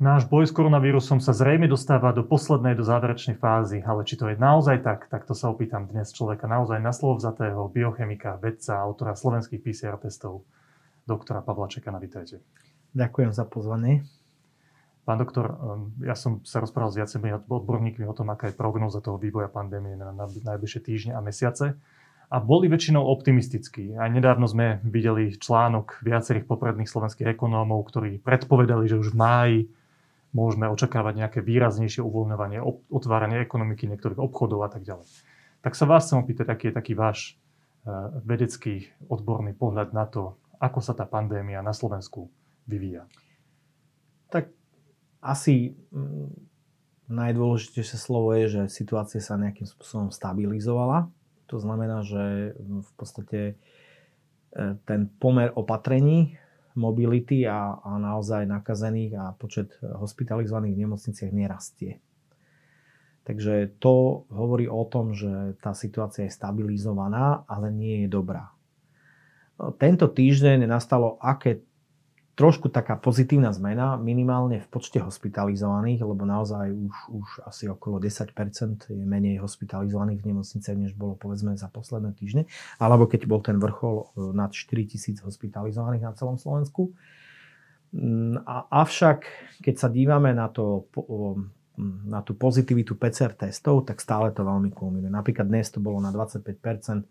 Náš boj s koronavírusom sa zrejme dostáva do poslednej, do záverečnej fázy, ale či to je naozaj tak, tak to sa opýtam dnes človeka naozaj na slovo vzatého biochemika, vedca, autora slovenských PCR testov, doktora Pavla Čekana. Vítajte. Ďakujem za pozvanie. Pán doktor, um, ja som sa rozprával s viacerými odborníkmi o tom, aká je prognoza toho vývoja pandémie na najbližšie týždne a mesiace. A boli väčšinou optimistickí. Aj nedávno sme videli článok viacerých popredných slovenských ekonómov, ktorí predpovedali, že už v máji môžeme očakávať nejaké výraznejšie uvoľňovanie, otváranie ekonomiky niektorých obchodov a tak ďalej. Tak sa vás chcem opýtať, aký je taký váš e, vedecký odborný pohľad na to, ako sa tá pandémia na Slovensku vyvíja. Tak asi mm, najdôležitejšie slovo je, že situácia sa nejakým spôsobom stabilizovala. To znamená, že v podstate e, ten pomer opatrení mobility a, a naozaj nakazených a počet hospitalizovaných v nemocniciach nerastie. Takže to hovorí o tom, že tá situácia je stabilizovaná, ale nie je dobrá. Tento týždeň nastalo aké trošku taká pozitívna zmena, minimálne v počte hospitalizovaných, lebo naozaj už, už asi okolo 10% je menej hospitalizovaných v nemocniciach, než bolo povedzme za posledné týždne, alebo keď bol ten vrchol e, nad 4000 hospitalizovaných na celom Slovensku. Mm, a, avšak, keď sa dívame na, to, na tú pozitivitu PCR testov, tak stále to veľmi kulminuje. Napríklad dnes to bolo na 25%,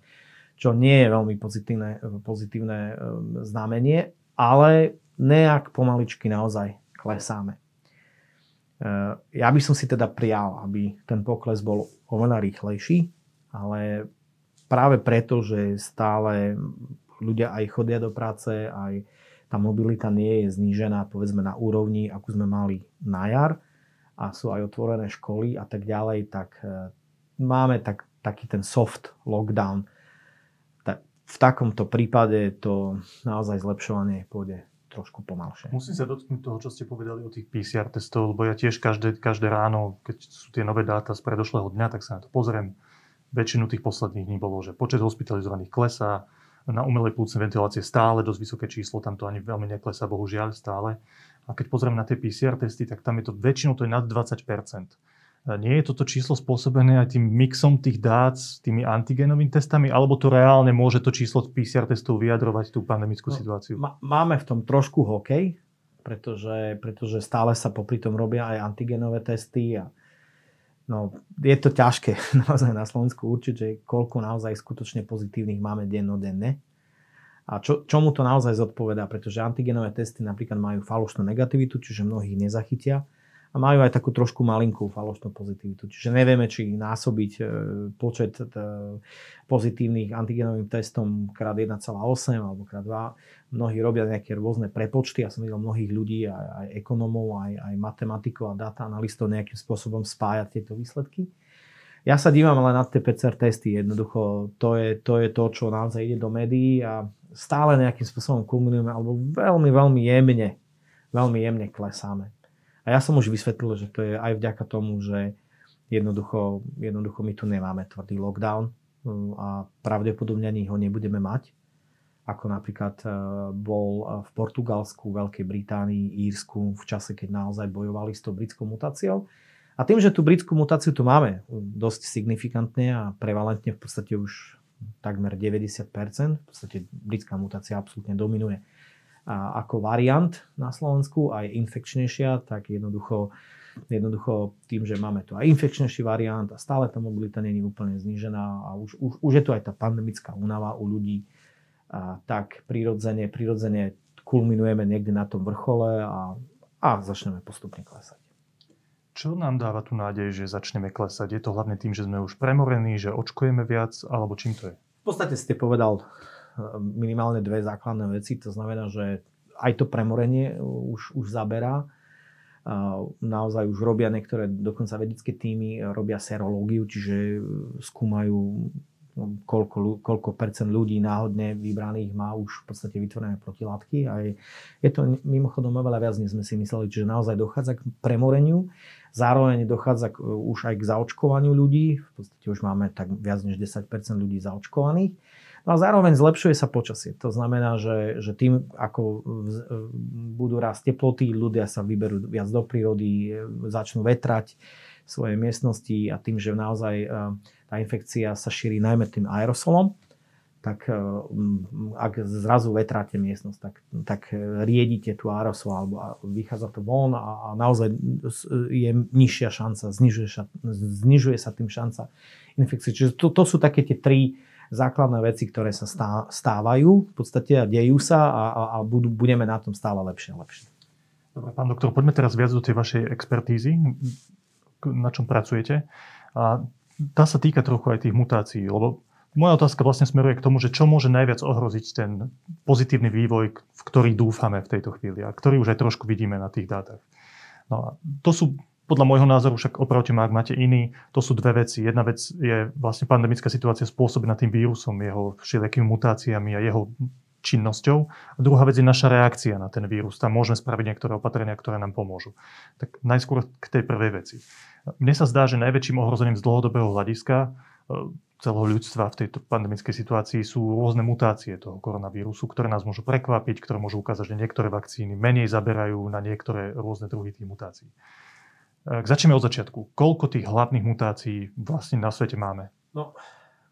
čo nie je veľmi pozitívne, pozitívne e, znamenie, ale nejak pomaličky naozaj klesáme. Eh, ja by som si teda prijal, aby ten pokles bol oveľa rýchlejší, ale práve preto, že stále ľudia aj chodia do práce, aj tá mobilita nie je znížená povedzme na úrovni, ako sme mali na jar a sú aj otvorené školy a tak ďalej, tak eh, máme tak, taký ten soft lockdown. V takomto prípade to naozaj zlepšovanie pôjde trošku pomalšie. Musím sa dotknúť toho, čo ste povedali o tých PCR testov, lebo ja tiež každé, každé ráno, keď sú tie nové dáta z predošlého dňa, tak sa na to pozriem. Väčšinu tých posledných dní bolo, že počet hospitalizovaných klesá, na umelej plúcnej ventilácie stále dosť vysoké číslo, tam to ani veľmi neklesá, bohužiaľ stále. A keď pozriem na tie PCR testy, tak tam je to väčšinou to je nad 20 nie je toto číslo spôsobené aj tým mixom tých dát s tými antigenovými testami, alebo to reálne môže to číslo PCR testov vyjadrovať tú pandemickú no, situáciu? Máme v tom trošku hokej, pretože, pretože stále sa popri tom robia aj antigenové testy a no, je to ťažké naozaj na Slovensku určiť, že koľko naozaj skutočne pozitívnych máme dennodenne. A čo, čomu to naozaj zodpovedá, pretože antigenové testy napríklad majú falošnú negativitu, čiže mnohých nezachytia a majú aj takú trošku malinkú falošnú pozitivitu. Čiže nevieme, či násobiť e, počet e, pozitívnych antigenovým testom krát 1,8 alebo krát 2. Mnohí robia nejaké rôzne prepočty. Ja som videl mnohých ľudí, aj, aj ekonomov, aj, aj matematikov a data analistov nejakým spôsobom spájať tieto výsledky. Ja sa dívam ale na tie PCR testy. Jednoducho to je, to je to, čo naozaj ide do médií a stále nejakým spôsobom kulminujeme alebo veľmi, veľmi jemne, veľmi jemne klesáme. A ja som už vysvetlil, že to je aj vďaka tomu, že jednoducho, jednoducho my tu nemáme tvrdý lockdown mm, a pravdepodobne ani ho nebudeme mať ako napríklad e, bol v Portugalsku, Veľkej Británii, Írsku v čase, keď naozaj bojovali s tou britskou mutáciou. A tým, že tú britskú mutáciu tu máme dosť signifikantne a prevalentne v podstate už takmer 90%, v podstate britská mutácia absolútne dominuje a ako variant na Slovensku a je infekčnejšia, tak jednoducho, jednoducho tým, že máme tu aj infekčnejší variant a stále tá mobilita je úplne znížená a už, už, už je tu aj tá pandemická únava u ľudí, a tak prirodzene, prirodzene kulminujeme niekde na tom vrchole a, a začneme postupne klesať. Čo nám dáva tu nádej, že začneme klesať? Je to hlavne tým, že sme už premorení, že očkujeme viac, alebo čím to je? V podstate ste povedal minimálne dve základné veci. To znamená, že aj to premorenie už, už zaberá. Naozaj už robia niektoré, dokonca vedecké týmy robia serológiu, čiže skúmajú koľko, koľko percent ľudí náhodne vybraných má už v podstate vytvorené protilátky a je, je to mimochodom oveľa viac, než sme si mysleli, čiže naozaj dochádza k premoreniu Zároveň dochádza k, už aj k zaočkovaniu ľudí. V podstate už máme tak viac než 10% ľudí zaočkovaných. No a zároveň zlepšuje sa počasie. To znamená, že, že tým, ako budú rásť teploty, ľudia sa vyberú viac do prírody, začnú vetrať svoje miestnosti a tým, že naozaj e, tá infekcia sa šíri najmä tým aerosolom, tak e, ak zrazu vetráte miestnosť, tak, tak riedite tú aerosol alebo vychádza to von a, a naozaj je nižšia šanca, znižuje sa, znižuje sa tým šanca infekcie. Čiže to, to sú také tie tri základné veci, ktoré sa stávajú v podstate a dejú sa a, a, a budú, budeme na tom stále lepšie a lepšie. Dobre, pán doktor, poďme teraz viac do tej vašej expertízy, na čom pracujete. A tá sa týka trochu aj tých mutácií, lebo moja otázka vlastne smeruje k tomu, že čo môže najviac ohroziť ten pozitívny vývoj, v ktorý dúfame v tejto chvíli a ktorý už aj trošku vidíme na tých dátach. No a to sú podľa môjho názoru však opravte ma, ak máte iný, to sú dve veci. Jedna vec je vlastne pandemická situácia spôsobená tým vírusom, jeho všelijakými mutáciami a jeho činnosťou. A druhá vec je naša reakcia na ten vírus. Tam môžeme spraviť niektoré opatrenia, ktoré nám pomôžu. Tak najskôr k tej prvej veci. Mne sa zdá, že najväčším ohrozením z dlhodobého hľadiska e, celého ľudstva v tejto pandemickej situácii sú rôzne mutácie toho koronavírusu, ktoré nás môžu prekvapiť, ktoré môžu ukázať, že niektoré vakcíny menej zaberajú na niektoré rôzne druhy tých mutácií. Začneme od začiatku. Koľko tých hlavných mutácií vlastne na svete máme? No,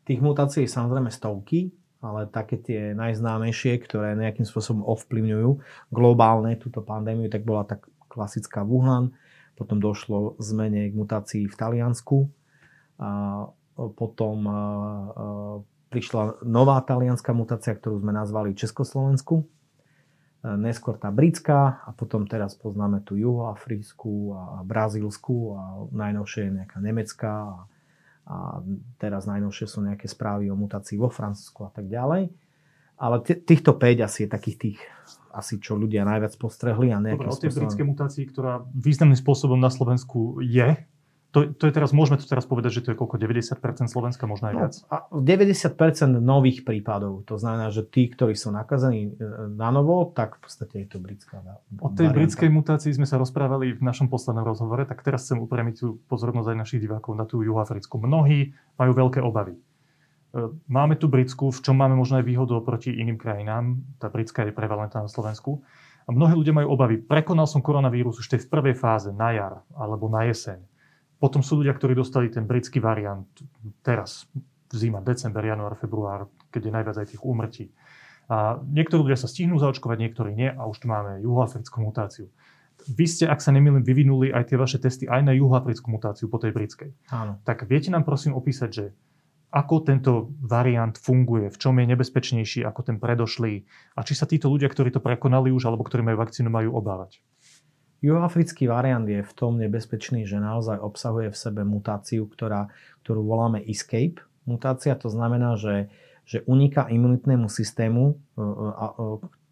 tých mutácií je samozrejme stovky, ale také tie najznámejšie, ktoré nejakým spôsobom ovplyvňujú globálne túto pandémiu, tak bola tak klasická Wuhan, potom došlo zmene k mutácii v Taliansku, a potom prišla nová talianská mutácia, ktorú sme nazvali Československu, neskôr tá britská a potom teraz poznáme tu juhoafrickú a brazílsku a najnovšie je nejaká nemecká a, a teraz najnovšie sú nejaké správy o mutácii vo Francúzsku a tak ďalej. Ale t- týchto 5 asi je takých tých, asi čo ľudia najviac postrehli. A Dobre, o tej spôsobom... britskej mutácii, ktorá významným spôsobom na Slovensku je, to, to je teraz, môžeme to teraz povedať, že to je koľko? 90% Slovenska, možno aj no, viac? A 90% nových prípadov. To znamená, že tí, ktorí sú nakazení e, na novo, tak v podstate je to britská O tej varianta. britskej mutácii sme sa rozprávali v našom poslednom rozhovore, tak teraz chcem upriamiť tú pozornosť aj našich divákov na tú juhoafrickú. Mnohí majú veľké obavy. E, máme tu britskú, v čom máme možno aj výhodu oproti iným krajinám. Tá britská je prevalentná na Slovensku. A mnohí ľudia majú obavy. Prekonal som koronavírus už v prvej fáze, na jar alebo na jeseň potom sú ľudia, ktorí dostali ten britský variant teraz, zima, december, január, február, keď je najviac aj tých úmrtí. A niektorí ľudia sa stihnú zaočkovať, niektorí nie a už tu máme juhoafrickú mutáciu. Vy ste, ak sa nemýlim, vyvinuli aj tie vaše testy aj na juhoafrickú mutáciu po tej britskej. Áno. Tak viete nám prosím opísať, že ako tento variant funguje, v čom je nebezpečnejší ako ten predošlý a či sa títo ľudia, ktorí to prekonali už alebo ktorí majú vakcínu, majú obávať? Juhoafrický variant je v tom nebezpečný, že naozaj obsahuje v sebe mutáciu, ktorá, ktorú voláme escape mutácia. To znamená, že, že uniká imunitnému systému, e, e,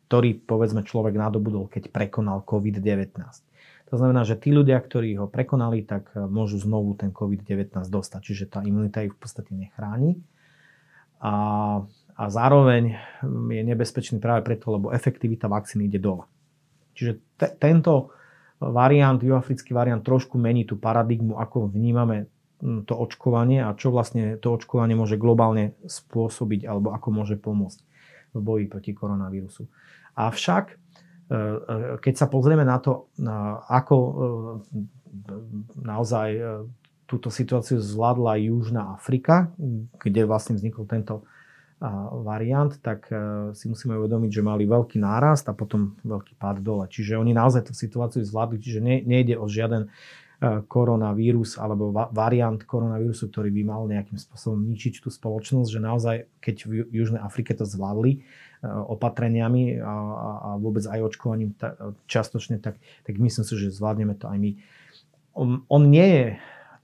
ktorý povedzme človek nadobudol, keď prekonal COVID-19. To znamená, že tí ľudia, ktorí ho prekonali, tak e, môžu znovu ten COVID-19 dostať. Čiže tá imunita ich v podstate nechráni. A, a zároveň je nebezpečný práve preto, lebo efektivita vakcíny ide dole. Čiže te, tento variant, juafrický variant trošku mení tú paradigmu, ako vnímame hm, to očkovanie a čo vlastne to očkovanie môže globálne spôsobiť alebo ako môže pomôcť v boji proti koronavírusu. Avšak, e, e, keď sa pozrieme na to, ako e, naozaj túto situáciu zvládla Južná Afrika, kde vlastne vznikol tento variant, tak e, si musíme uvedomiť, že mali veľký nárast a potom veľký pád dole. Čiže oni naozaj tú situáciu zvládli, čiže nejde o žiaden e, koronavírus alebo variant koronavírusu, ktorý by mal nejakým spôsobom ničiť tú spoločnosť, že naozaj, keď v Južnej Afrike to zvládli e, opatreniami a, a vôbec aj očkovaním častočne, tak, tak myslím si, že zvládneme to aj my. On, on nie je,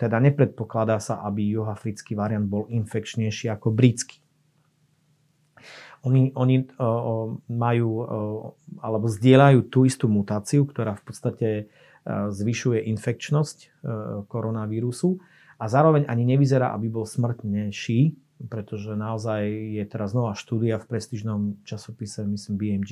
teda nepredpokladá sa, aby juhoafrický variant bol infekčnejší ako britský. Oni, oni uh, majú uh, alebo zdieľajú tú istú mutáciu, ktorá v podstate zvyšuje infekčnosť koronavírusu a zároveň ani nevyzerá, aby bol smrtnejší, pretože naozaj je teraz nová štúdia v prestížnom časopise, myslím BMG,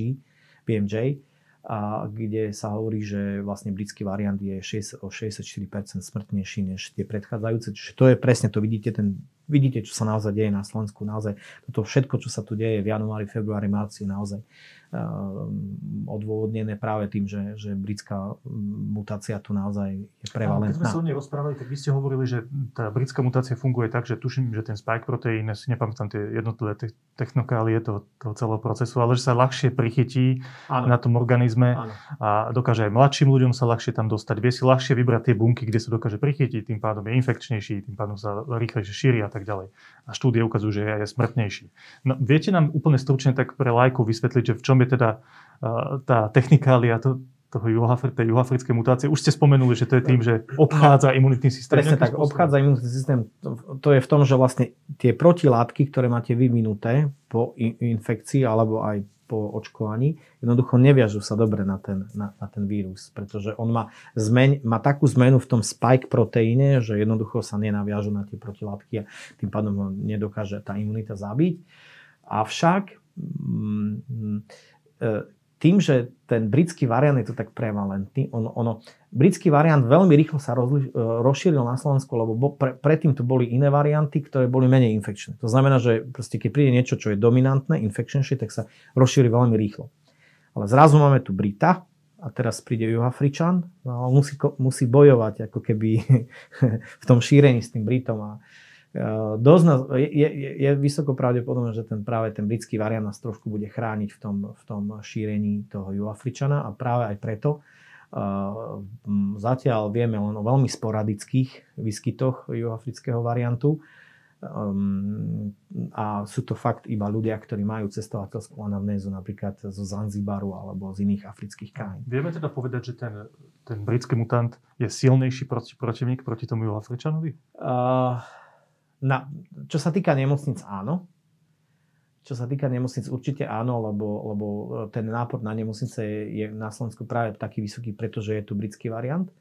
BMJ, a kde sa hovorí, že vlastne britský variant je 6, o 64% smrtnejší než tie predchádzajúce. Čiže to je presne, to vidíte, ten, vidíte, čo sa naozaj deje na Slovensku. Naozaj toto všetko, čo sa tu deje v januári, februári, marci, naozaj Ehm, odôvodnené práve tým, že, že britská mutácia tu naozaj je prevalentná. Keď sme sa o nej rozprávali, tak vy ste hovorili, že tá britská mutácia funguje tak, že tuším, že ten spike proteín, si nepamätám tie jednotlivé te- technokálie toho, toho celého procesu, ale že sa ľahšie prichytí ano. na tom organizme ano. a dokáže aj mladším ľuďom sa ľahšie tam dostať. Vie si ľahšie vybrať tie bunky, kde sa dokáže prichytiť, tým pádom je infekčnejší, tým pádom sa rýchlejšie šíri a tak ďalej. A štúdie ukazujú, že je smrtnejší. No, viete nám úplne stručne tak pre lajkov vysvetliť, že v čom je teda tá technikália to, toho juhoafri- tej juhoafrickej mutácie. Už ste spomenuli, že to je tým, že obchádza imunitný systém. Presne tak, spôsob? obchádza imunitný systém. To, to je v tom, že vlastne tie protilátky, ktoré máte vyvinuté po infekcii alebo aj po očkovaní, jednoducho neviažú sa dobre na ten, na, na ten vírus, pretože on má, zmeň, má takú zmenu v tom spike proteíne, že jednoducho sa nenaviažu na tie protilátky a tým pádom ho nedokáže tá imunita zabiť. Avšak mm, E, tým, že ten britský variant je to tak prevalentný, ono, ono, britský variant veľmi rýchlo sa rozli, e, rozšíril na Slovensku, lebo bo, pre, predtým tu boli iné varianty, ktoré boli menej infekčné. To znamená, že proste, keď príde niečo, čo je dominantné, infekčnejšie, tak sa rozšíri veľmi rýchlo. Ale zrazu máme tu Brita a teraz príde Juhafričan no, a musí, musí bojovať ako keby v tom šírení s tým Britom a, dosť nás, je, je, je vysoko pravdepodobné, že ten, práve ten britský variant nás trošku bude chrániť v tom, v tom šírení toho juafričana a práve aj preto uh, zatiaľ vieme len o veľmi sporadických výskytoch juafrického variantu um, a sú to fakt iba ľudia, ktorí majú cestovateľskú anamnézu napríklad zo Zanzibaru alebo z iných afrických krajín. Vieme teda povedať, že ten, ten britský mutant je silnejší proti, protivník proti tomu juafričanovi? Uh, na, čo sa týka nemocnic, áno. Čo sa týka nemocnic, určite áno, lebo, lebo e, ten nápor na nemocnice je, na Slovensku práve taký vysoký, pretože je tu britský variant.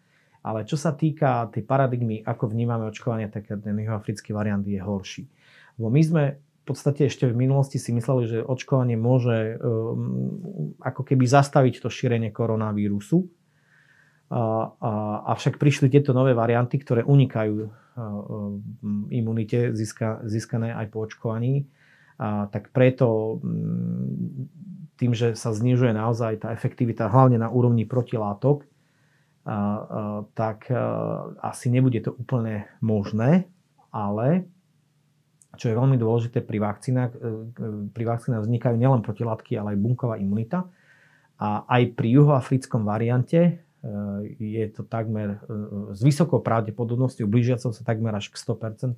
Ale čo sa týka tej paradigmy, ako vnímame očkovanie, tak ten juhoafrický variant je horší. Lebo my sme v podstate ešte v minulosti si mysleli, že očkovanie môže um, ako keby zastaviť to šírenie koronavírusu. Avšak prišli tieto nové varianty, ktoré unikajú imunite získa, získané aj po očkovaní. Tak preto tým, že sa znižuje naozaj tá efektivita hlavne na úrovni protilátok, tak a, asi nebude to úplne možné, ale čo je veľmi dôležité pri vakcínach, e, pri vakcínach vznikajú nielen protilátky, ale aj bunková imunita. A aj pri juhoafrickom variante je to takmer eh, s vysokou pravdepodobnosťou, blížiacou sa takmer až k 100%,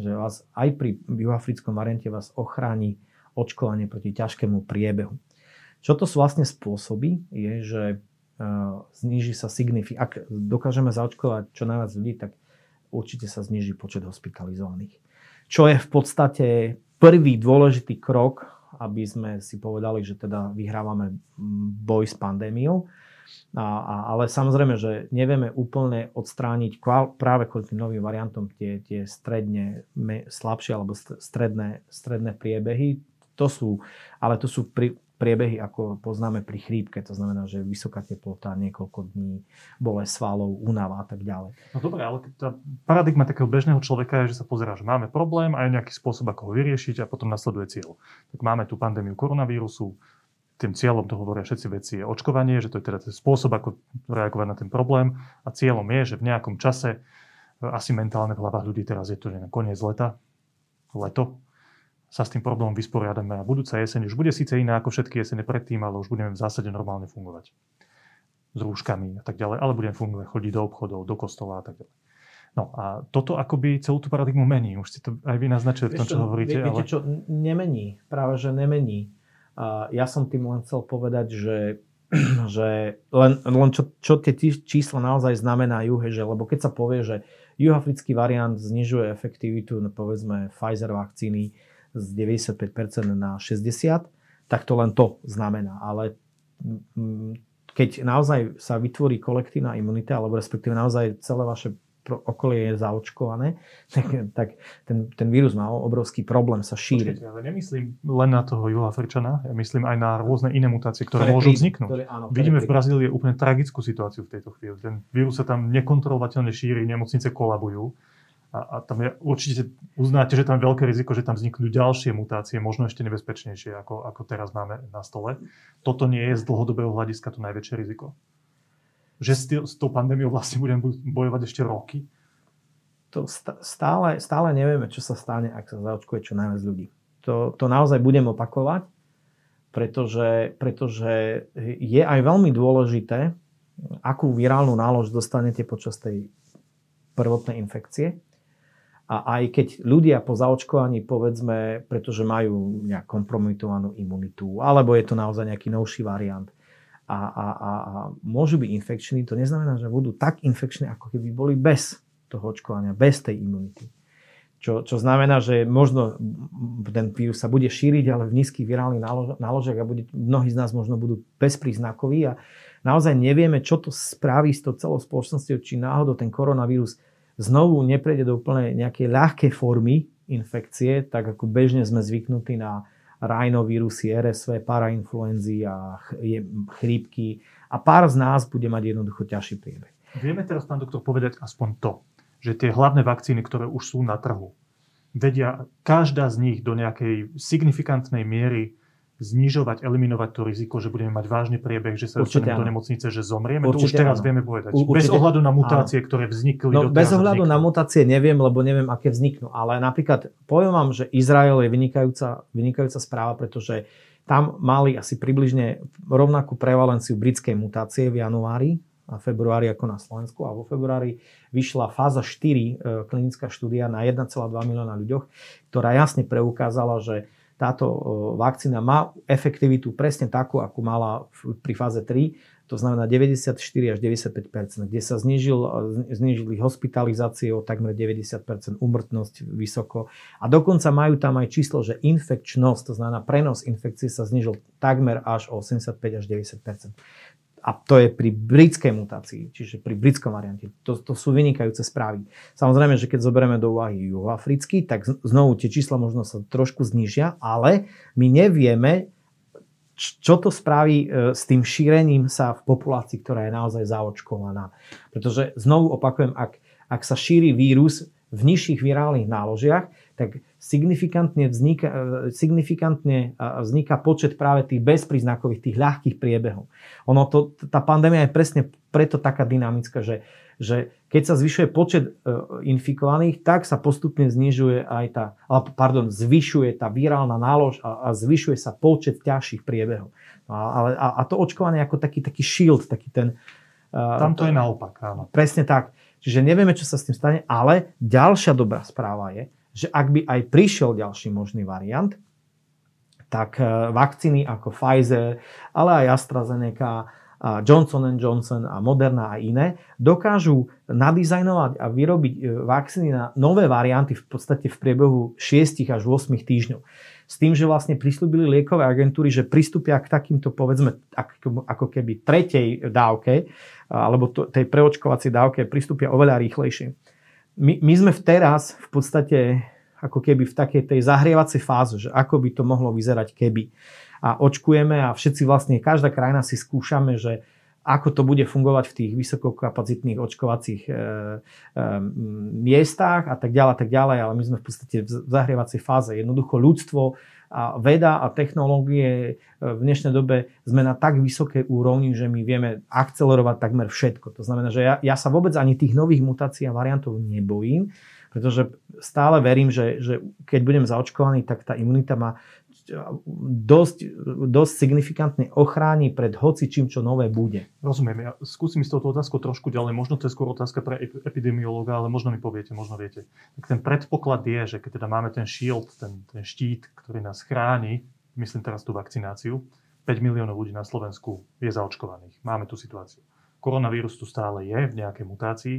že vás aj pri juhoafrickom variante vás ochráni očkovanie proti ťažkému priebehu. Čo to vlastne spôsoby, je, že eh, zniží sa signifikantne. Ak dokážeme zaočkovať čo najviac ľudí, tak určite sa zniží počet hospitalizovaných. Čo je v podstate prvý dôležitý krok, aby sme si povedali, že teda vyhrávame mm, boj s pandémiou a, a, ale samozrejme, že nevieme úplne odstrániť kval, práve kvôli tým novým variantom tie, tie stredne me, slabšie alebo stredné, stredné priebehy. To sú, ale to sú pri, priebehy, ako poznáme pri chrípke, to znamená, že vysoká teplota, niekoľko dní, bolesť svalov, únava a tak ďalej. No dobre, ale tá paradigma takého bežného človeka je, že sa pozerá, že máme problém a je nejaký spôsob, ako ho vyriešiť a potom nasleduje cieľ. Tak máme tu pandémiu koronavírusu, tým cieľom, to hovoria všetci veci, je očkovanie, že to je teda ten spôsob, ako reagovať na ten problém. A cieľom je, že v nejakom čase, e, asi mentálne v hlavách ľudí teraz je to, že na koniec leta, leto, sa s tým problémom vysporiadame a budúca jeseň už bude síce iná ako všetky jesene predtým, ale už budeme v zásade normálne fungovať. S rúškami a tak ďalej, ale budeme fungovať, chodiť do obchodov, do kostola a tak ďalej. No a toto akoby celú tú paradigmu mení. Už ste to aj vy naznačili v tom, čo, čo hovoríte. Viete, ale... čo nemení? Práve, že nemení ja som tým len chcel povedať, že, že len, len čo, čo tie čísla naozaj znamenajú, že, lebo keď sa povie, že juhafrický variant znižuje efektivitu, no povedzme Pfizer vakcíny z 95% na 60%, tak to len to znamená. Ale keď naozaj sa vytvorí kolektívna imunita, alebo respektíve naozaj celé vaše okolie je zaočkované, tak, tak ten, ten vírus má obrovský problém sa šíriť. Počkejte, ale nemyslím len na toho Juhoafričana, ja myslím aj na rôzne iné mutácie, ktoré, ktoré môžu vzniknúť. Ktoré, áno, Vidíme v Brazílii úplne tragickú situáciu v tejto chvíli. Ten vírus sa tam nekontrolovateľne šíri, nemocnice kolabujú. A, a tam je, určite uznáte, že tam je veľké riziko, že tam vzniknú ďalšie mutácie, možno ešte nebezpečnejšie, ako, ako teraz máme na stole. Toto nie je z dlhodobého hľadiska to najväčšie riziko. Že s, tý, s tou pandémiou vlastne budeme bojovať ešte roky. To stále, stále nevieme, čo sa stane, ak sa zaočkuje čo najviac ľudí. To, to naozaj budem opakovať, pretože, pretože je aj veľmi dôležité, akú virálnu nálož dostanete počas tej prvotnej infekcie a aj keď ľudia po zaočkovaní, povedzme, pretože majú nejak kompromitovanú imunitu, alebo je to naozaj nejaký novší variant, a, a, a, môžu byť infekční, to neznamená, že budú tak infekčné, ako keby boli bez toho očkovania, bez tej imunity. Čo, čo znamená, že možno ten vírus sa bude šíriť, ale v nízkych virálnych náložiach a bude, mnohí z nás možno budú bezpríznakoví a naozaj nevieme, čo to spraví s tou celou spoločnosťou, či náhodou ten koronavírus znovu neprejde do úplne nejakej ľahkej formy infekcie, tak ako bežne sme zvyknutí na rajnovírusy, RSV, parainfluenzy a chrípky a pár z nás bude mať jednoducho ťažší priebeh. Vieme teraz, pán doktor, povedať aspoň to, že tie hlavné vakcíny, ktoré už sú na trhu, vedia každá z nich do nejakej signifikantnej miery znižovať, eliminovať to riziko, že budeme mať vážny priebeh, že sa dostaneme do nemocnice, že zomrieme. Určite to už teraz áno. vieme povedať. Určite, bez ohľadu na mutácie, áno. ktoré vznikli. No, bez ohľadu vzniknú. na mutácie neviem, lebo neviem, aké vzniknú. Ale napríklad poviem vám, že Izrael je vynikajúca, vynikajúca správa, pretože tam mali asi približne rovnakú prevalenciu britskej mutácie v januári a februári ako na Slovensku a vo februári vyšla fáza 4 e, klinická štúdia na 1,2 milióna ľuďoch, ktorá jasne preukázala, že táto vakcína má efektivitu presne takú, akú mala pri fáze 3, to znamená 94 až 95% kde sa znižil, znižili hospitalizácie o takmer 90% umrtnosť vysoko. A dokonca majú tam aj číslo, že infekčnosť, to znamená prenos infekcie sa znižil takmer až o 85 až 90 a to je pri britskej mutácii, čiže pri britskom variante. To, to sú vynikajúce správy. Samozrejme, že keď zoberieme do úvahy juhoafrický, tak znovu tie čísla možno sa trošku znižia, ale my nevieme, čo to spraví e, s tým šírením sa v populácii, ktorá je naozaj zaočkovaná. Pretože znovu opakujem, ak, ak sa šíri vírus v nižších virálnych náložiach, tak signifikantne vzniká, e, signifikantne vzniká počet práve tých bezpríznakových, tých ľahkých priebehov. Ono to, tá pandémia je presne preto taká dynamická, že, že keď sa zvyšuje počet e, infikovaných, tak sa postupne znižuje aj tá, pardon, zvyšuje tá virálna nálož a, a zvyšuje sa počet ťažších priebehov. No a, a, a to očkovanie ako taký, taký shield, taký ten... Tam to je naopak, áno. Presne tak. Čiže nevieme, čo sa s tým stane, ale ďalšia dobrá správa je, že ak by aj prišiel ďalší možný variant, tak e, vakcíny ako Pfizer, ale aj AstraZeneca, Johnson Johnson a Moderna a iné dokážu nadizajnovať a vyrobiť e, vakcíny na nové varianty v podstate v priebehu 6 až 8 týždňov. S tým, že vlastne prislúbili liekové agentúry, že pristúpia k takýmto, povedzme, ako keby tretej dávke, alebo tej preočkovacej dávke, pristúpia oveľa rýchlejšie my, my sme v teraz v podstate ako keby v takej tej zahrievacej fáze, že ako by to mohlo vyzerať keby. A očkujeme a všetci vlastne, každá krajina si skúšame, že ako to bude fungovať v tých vysokokapacitných očkovacích e, e, miestach a tak ďalej, tak ďalej, ale my sme v podstate v zahrievacej fáze. Jednoducho ľudstvo a veda a technológie e, v dnešnej dobe sme na tak vysokej úrovni, že my vieme akcelerovať takmer všetko. To znamená, že ja, ja sa vôbec ani tých nových mutácií a variantov nebojím, pretože stále verím, že, že keď budem zaočkovaný, tak tá imunita ma dosť, dosť signifikantne ochráni pred hoci čím, čo nové bude. Rozumiem. Ja skúsim s touto otázkou trošku ďalej. Možno to je skôr otázka pre epidemiológa, ale možno mi poviete, možno viete. Tak ten predpoklad je, že keď teda máme ten shield, ten, ten štít, ktorý nás chráni, myslím teraz tú vakcináciu, 5 miliónov ľudí na Slovensku je zaočkovaných. Máme tú situáciu. Koronavírus tu stále je v nejakej mutácii.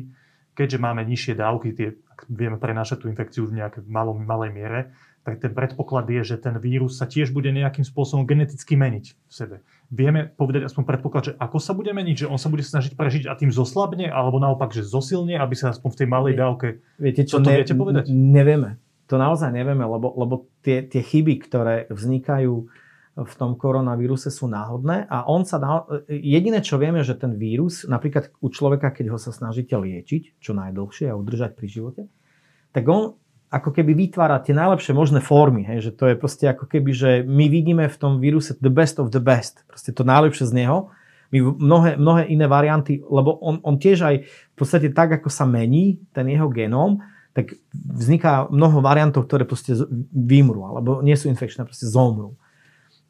keďže máme nižšie dávky, tie, vieme prenášať tú infekciu v nejakej malom, malej miere, tak ten predpoklad je, že ten vírus sa tiež bude nejakým spôsobom geneticky meniť v sebe. Vieme povedať aspoň predpoklad, že ako sa bude meniť, že on sa bude snažiť prežiť a tým zoslabne, alebo naopak, že zosilne, aby sa aspoň v tej malej dávke... Viete čo, ne, viete povedať? Nevieme. To naozaj nevieme, lebo, lebo tie, tie chyby, ktoré vznikajú v tom koronavíruse sú náhodné a on sa dá, jediné čo vieme, že ten vírus, napríklad u človeka, keď ho sa snažíte liečiť, čo najdlhšie a udržať pri živote, tak on ako keby vytvára tie najlepšie možné formy, hej, že to je proste ako keby, že my vidíme v tom víruse the best of the best, proste to najlepšie z neho, my mnohé, mnohé iné varianty, lebo on, on tiež aj v podstate tak, ako sa mení ten jeho genóm, tak vzniká mnoho variantov, ktoré proste vymrú, alebo nie sú infekčné, proste zomrú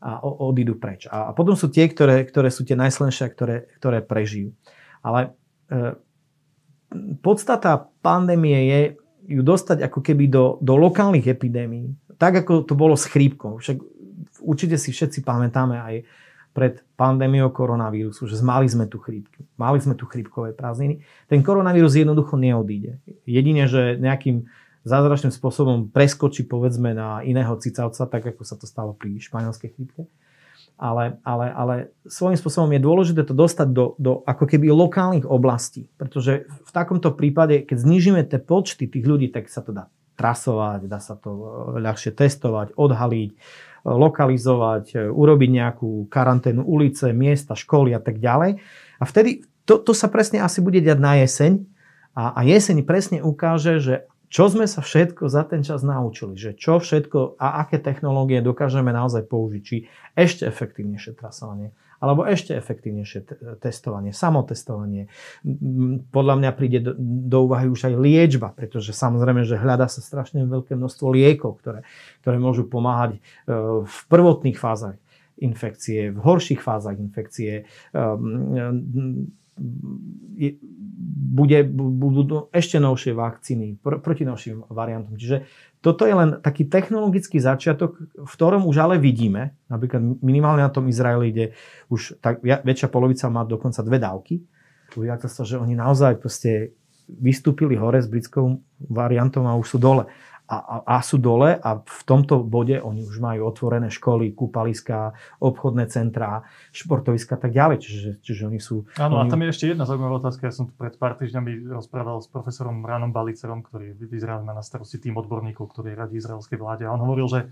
a odídu preč. A, a potom sú tie, ktoré, ktoré sú tie najslenšie, ktoré, ktoré prežijú. Ale e, podstata pandémie je ju dostať ako keby do, do lokálnych epidémií, tak ako to bolo s chrípkou. Však určite si všetci pamätáme aj pred pandémiou koronavírusu, že mali sme tu chrípky, mali sme tu chrípkové prázdniny. Ten koronavírus jednoducho neodíde. Jedine, že nejakým zázračným spôsobom preskočí povedzme na iného cicavca, tak ako sa to stalo pri španielskej chrípke ale, ale, ale svojím spôsobom je dôležité to dostať do, do ako keby lokálnych oblastí, pretože v takomto prípade, keď znižíme tie počty tých ľudí, tak sa to dá trasovať, dá sa to e, ľahšie testovať, odhaliť, e, lokalizovať, e, urobiť nejakú karanténu ulice, miesta, školy a tak ďalej. A vtedy to, to sa presne asi bude diať na jeseň a, a jeseň presne ukáže, že čo sme sa všetko za ten čas naučili, že čo všetko a aké technológie dokážeme naozaj použiť, či ešte efektívnejšie trasovanie, alebo ešte efektívnejšie testovanie, samotestovanie. Podľa mňa príde do, do úvahy už aj liečba, pretože samozrejme, že hľadá sa strašne veľké množstvo liekov, ktoré, ktoré môžu pomáhať e, v prvotných fázach infekcie, v horších fázach infekcie, ehm, bude, budú ešte novšie vakcíny pr- proti novším variantom. Čiže toto je len taký technologický začiatok, v ktorom už ale vidíme, napríklad minimálne na tom Izraeli, kde už tak, väčšia polovica má dokonca dve dávky. Sa, že oni naozaj proste vystúpili hore s britskou variantom a už sú dole a, a, a sú dole a v tomto bode oni už majú otvorené školy, kúpaliska, obchodné centrá, športoviska a tak ďalej. Čiže, čiže oni sú... Áno, oni... a tam je ešte jedna zaujímavá otázka. Ja som tu pred pár týždňami rozprával s profesorom Ránom Balicerom, ktorý v Izraeli má na starosti tým odborníkov, ktorý radí izraelskej vláde. A on hovoril, že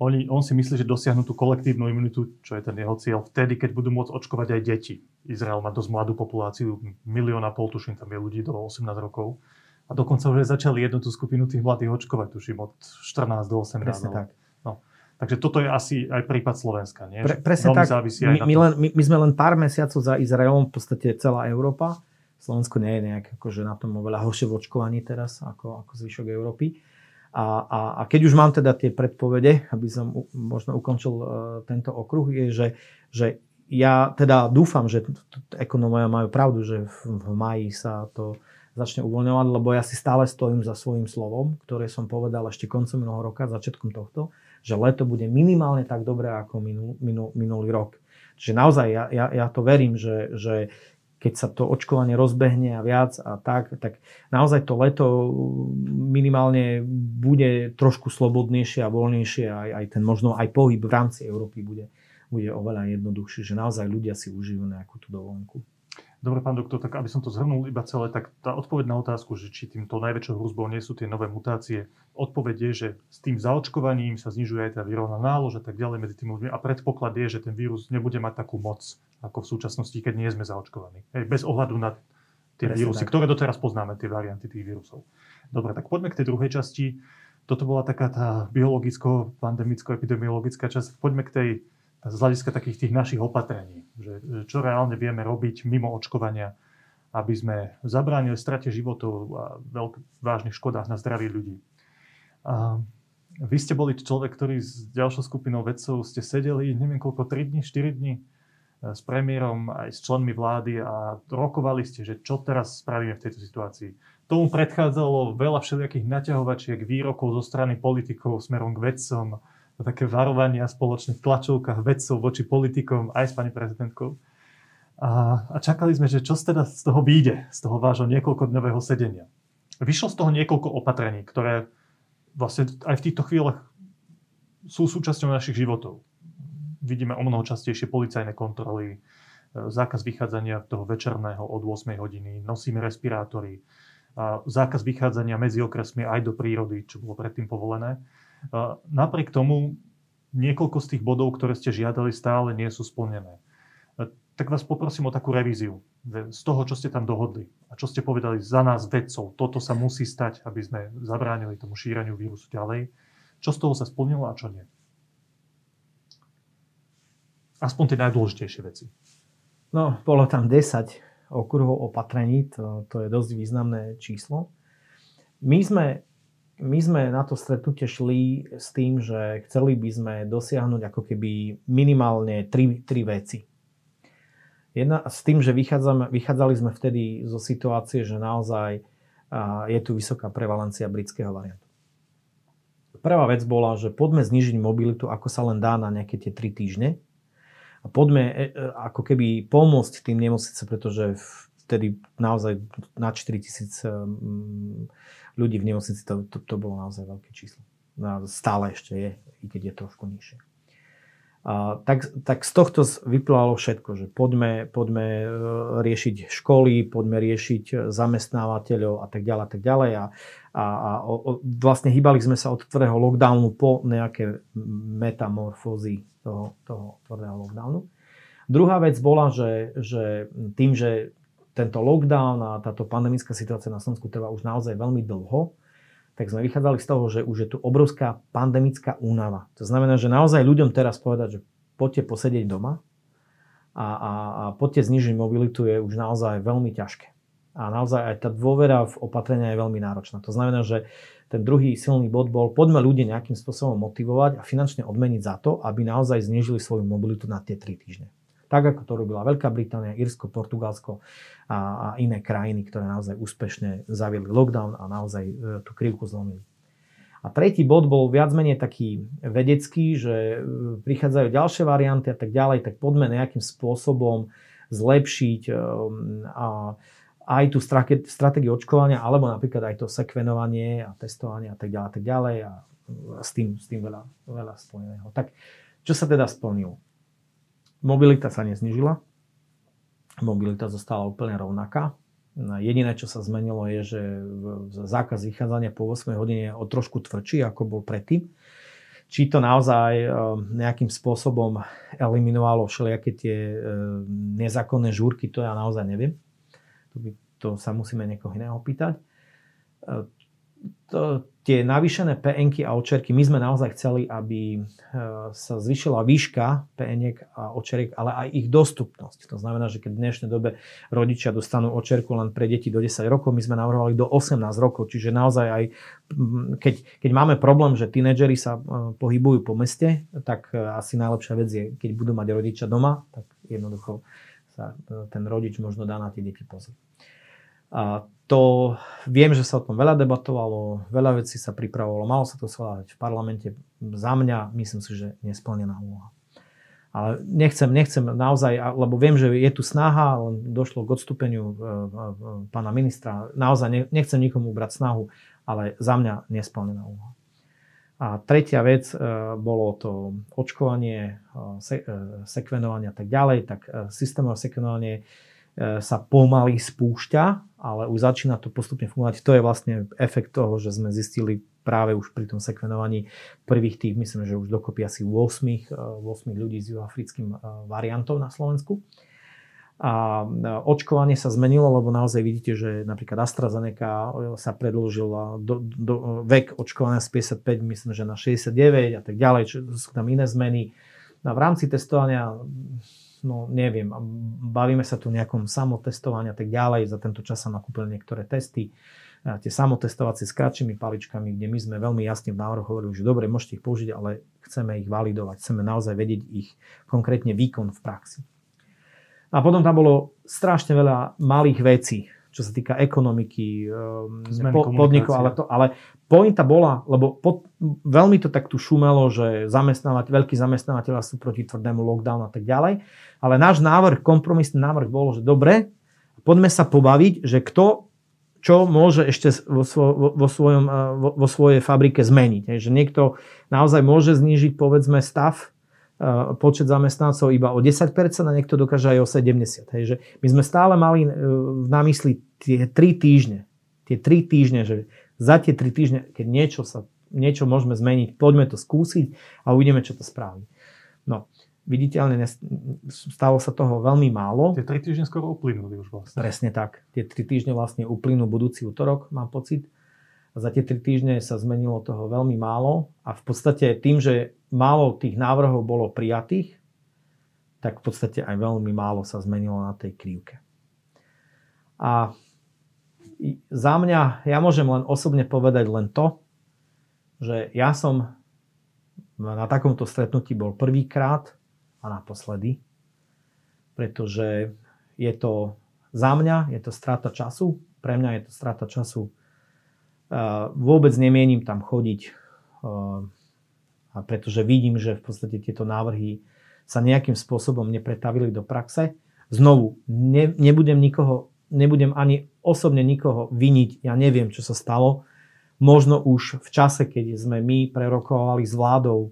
oni, on si myslí, že dosiahnu tú kolektívnu imunitu, čo je ten jeho cieľ, vtedy, keď budú môcť očkovať aj deti. Izrael má dosť mladú populáciu, milión a pol, tuším, tam je ľudí do 18 rokov a dokonca už začali jednu tú skupinu tých mladých očkovať, tuším, od 14 do 18. Presne tak. No. Takže toto je asi aj prípad Slovenska, nie? Pre, presne tak. My, my, len, my, my sme len pár mesiacov za Izraelom, v podstate celá Európa. Slovensko nie je nejak akože na tom oveľa horšie v očkovaní teraz ako, ako zvyšok Európy. A, a, a keď už mám teda tie predpovede, aby som u, možno ukončil uh, tento okruh, je, že, že ja teda dúfam, že ekonómovia majú pravdu, že v, v maji sa to začne uvoľňovať, lebo ja si stále stojím za svojím slovom, ktoré som povedal ešte koncom minulého roka, začiatkom tohto, že leto bude minimálne tak dobré ako minul, minul, minulý rok. Čiže naozaj ja, ja, ja to verím, že, že keď sa to očkovanie rozbehne a viac a tak, tak naozaj to leto minimálne bude trošku slobodnejšie a voľnejšie aj, aj ten možno aj pohyb v rámci Európy bude, bude oveľa jednoduchší, že naozaj ľudia si užijú nejakú tú dovolenku. Dobre, pán doktor, tak aby som to zhrnul iba celé, tak tá odpoveď na otázku, že či týmto najväčšou hrozbou nie sú tie nové mutácie, odpoveď je, že s tým zaočkovaním sa znižuje aj tá výrovná nálož a tak ďalej medzi tými ľuďmi. A predpoklad je, že ten vírus nebude mať takú moc, ako v súčasnosti, keď nie sme zaočkovaní. Hej, bez ohľadu na tie Presne vírusy, tak. ktoré doteraz poznáme, tie varianty tých vírusov. Dobre, tak poďme k tej druhej časti. Toto bola taká tá biologicko-epidemiologická časť. Poďme k tej z hľadiska takých tých našich opatrení, že, čo reálne vieme robiť mimo očkovania, aby sme zabránili strate životov a veľk, vážnych škodách na zdraví ľudí. A vy ste boli človek, ktorý s ďalšou skupinou vedcov ste sedeli, neviem koľko, 3 dní, 4 dní s premiérom aj s členmi vlády a rokovali ste, že čo teraz spravíme v tejto situácii. Tomu predchádzalo veľa všelijakých naťahovačiek, výrokov zo strany politikov smerom k vedcom, také varovania spoločných tlačovkách vedcov voči politikom aj s pani prezidentkou. A, a čakali sme, že čo teda z toho vyjde, z toho vášho niekoľkodňového sedenia. Vyšlo z toho niekoľko opatrení, ktoré vlastne aj v týchto chvíľach sú súčasťou našich životov. Vidíme o mnoho častejšie policajné kontroly, e, zákaz vychádzania toho večerného od 8 hodiny, nosíme respirátory, zákaz vychádzania medzi okresmi aj do prírody, čo bolo predtým povolené. Napriek tomu niekoľko z tých bodov, ktoré ste žiadali, stále nie sú splnené. Tak vás poprosím o takú revíziu z toho, čo ste tam dohodli a čo ste povedali za nás vedcov. Toto sa musí stať, aby sme zabránili tomu šíreniu vírusu ďalej. Čo z toho sa splnilo a čo nie? Aspoň tie najdôležitejšie veci. No, bolo tam 10 okruhov opatrení, to, to je dosť významné číslo. My sme my sme na to stretnutie šli s tým, že chceli by sme dosiahnuť ako keby minimálne tri, tri veci. Jedna, s tým, že vychádzali sme vtedy zo situácie, že naozaj je tu vysoká prevalencia britského variantu. Prvá vec bola, že poďme znižiť mobilitu, ako sa len dá na nejaké tie tri týždne. A poďme e, e, ako keby pomôcť tým nemocnice, pretože vtedy naozaj na 4000 ľudí v nemocnici, to, to, to bolo naozaj veľké číslo. No, stále ešte je, i keď je trošku nižšie. A, tak, tak z tohto vyplávalo všetko, že poďme, poďme e, riešiť školy, poďme riešiť e, zamestnávateľov a tak ďalej a tak ďalej. A, a, a o, vlastne hýbali sme sa od tvrdého lockdownu po nejaké metamorfózy toho, toho tvrdého lockdownu. Druhá vec bola, že, že tým, že tento lockdown a táto pandemická situácia na Slovensku trvá už naozaj veľmi dlho, tak sme vychádzali z toho, že už je tu obrovská pandemická únava. To znamená, že naozaj ľuďom teraz povedať, že poďte posedieť doma a, a, a poďte znižiť mobilitu je už naozaj veľmi ťažké. A naozaj aj tá dôvera v opatrenia je veľmi náročná. To znamená, že ten druhý silný bod bol, poďme ľudí nejakým spôsobom motivovať a finančne odmeniť za to, aby naozaj znižili svoju mobilitu na tie 3 týždne tak ako to robila Veľká Británia, Irsko, Portugalsko a, a iné krajiny, ktoré naozaj úspešne zaviedli lockdown a naozaj e, tú krivku zlomili. A tretí bod bol viac menej taký vedecký, že e, prichádzajú ďalšie varianty a tak ďalej, tak poďme nejakým spôsobom zlepšiť e, a, aj tú stratégiu očkovania, alebo napríklad aj to sekvenovanie a testovanie a tak ďalej a tak ďalej a s tým, s tým veľa, veľa splneného. Tak čo sa teda splnilo? Mobilita sa neznižila. Mobilita zostala úplne rovnaká. Jediné, čo sa zmenilo, je, že zákaz vychádzania po 8 hodine je o trošku tvrdší, ako bol predtým. Či to naozaj e, nejakým spôsobom eliminovalo všelijaké tie e, nezákonné žúrky, to ja naozaj neviem. To, by, to sa musíme niekoho iného pýtať. To, tie navýšené PNky a očerky, my sme naozaj chceli, aby e, sa zvyšila výška PNek a očeriek, ale aj ich dostupnosť. To znamená, že keď v dnešnej dobe rodičia dostanú očerku len pre deti do 10 rokov, my sme navrhovali do 18 rokov, čiže naozaj aj keď, keď máme problém, že tínedžeri sa e, pohybujú po meste, tak e, asi najlepšia vec je, keď budú mať rodičia doma, tak jednoducho sa ten rodič možno dá na tie deti pozrieť. A to viem, že sa o tom veľa debatovalo, veľa vecí sa pripravovalo, malo sa to schváľať v parlamente. Za mňa myslím si, že nesplnená úloha. Ale nechcem, nechcem naozaj, lebo viem, že je tu snaha, len došlo k odstúpeniu e, e, pána ministra. Naozaj nechcem nikomu brať snahu, ale za mňa nesplnená úloha. A tretia vec e, bolo to očkovanie, sekvenovanie a tak ďalej. Tak systémové sekvenovanie sa pomaly spúšťa, ale už začína to postupne fungovať. To je vlastne efekt toho, že sme zistili práve už pri tom sekvenovaní prvých tých, myslím, že už dokopy asi 8, 8 eh, ľudí s juhoafrickým eh, variantom na Slovensku. A očkovanie sa zmenilo, lebo naozaj vidíte, že napríklad AstraZeneca sa predlžil do, do, vek očkovania z 55, myslím, že na 69 a tak ďalej, čo sú tam iné zmeny. No a v rámci testovania no neviem, bavíme sa tu nejakom samotestovaní a tak ďalej, za tento čas sa nakúpili niektoré testy, tie samotestovacie s kratšími paličkami, kde my sme veľmi jasne v návrhu hovorili, že dobre, môžete ich použiť, ale chceme ich validovať, chceme naozaj vedieť ich konkrétne výkon v praxi. A potom tam bolo strašne veľa malých vecí, čo sa týka ekonomiky, Zmeny po, podnikov, ale, to, ale pointa bola, lebo pod, veľmi to tak tu šumelo, že zamestnávať, veľkí zamestnávateľa sú proti tvrdému lockdownu a tak ďalej, ale náš návrh, kompromisný návrh bolo, že dobre, poďme sa pobaviť, že kto čo môže ešte vo, svo, vo, svojom, vo, vo svojej fabrike zmeniť. Že niekto naozaj môže znížiť povedzme stav počet zamestnancov iba o 10% a niekto dokáže aj o 70%. Hej, že my sme stále mali e, na mysli tie 3 týždne. Tie 3 týždne, že za tie 3 týždne, keď niečo, sa, niečo môžeme zmeniť, poďme to skúsiť a uvidíme, čo to spraví. No, viditeľne stalo sa toho veľmi málo. Tie 3 týždne skoro uplynuli už vlastne. Presne tak. Tie 3 týždne vlastne uplynú budúci útorok, mám pocit. Za tie 3 týždne sa zmenilo toho veľmi málo a v podstate tým, že málo tých návrhov bolo prijatých, tak v podstate aj veľmi málo sa zmenilo na tej krivke. A za mňa, ja môžem len osobne povedať len to, že ja som na takomto stretnutí bol prvýkrát a naposledy, pretože je to za mňa, je to strata času, pre mňa je to strata času. Vôbec nemienim tam chodiť, pretože vidím, že v podstate tieto návrhy sa nejakým spôsobom nepretavili do praxe. Znovu, ne, nebudem nikoho nebudem ani osobne nikoho viniť, ja neviem, čo sa stalo. Možno už v čase, keď sme my prerokovali s vládou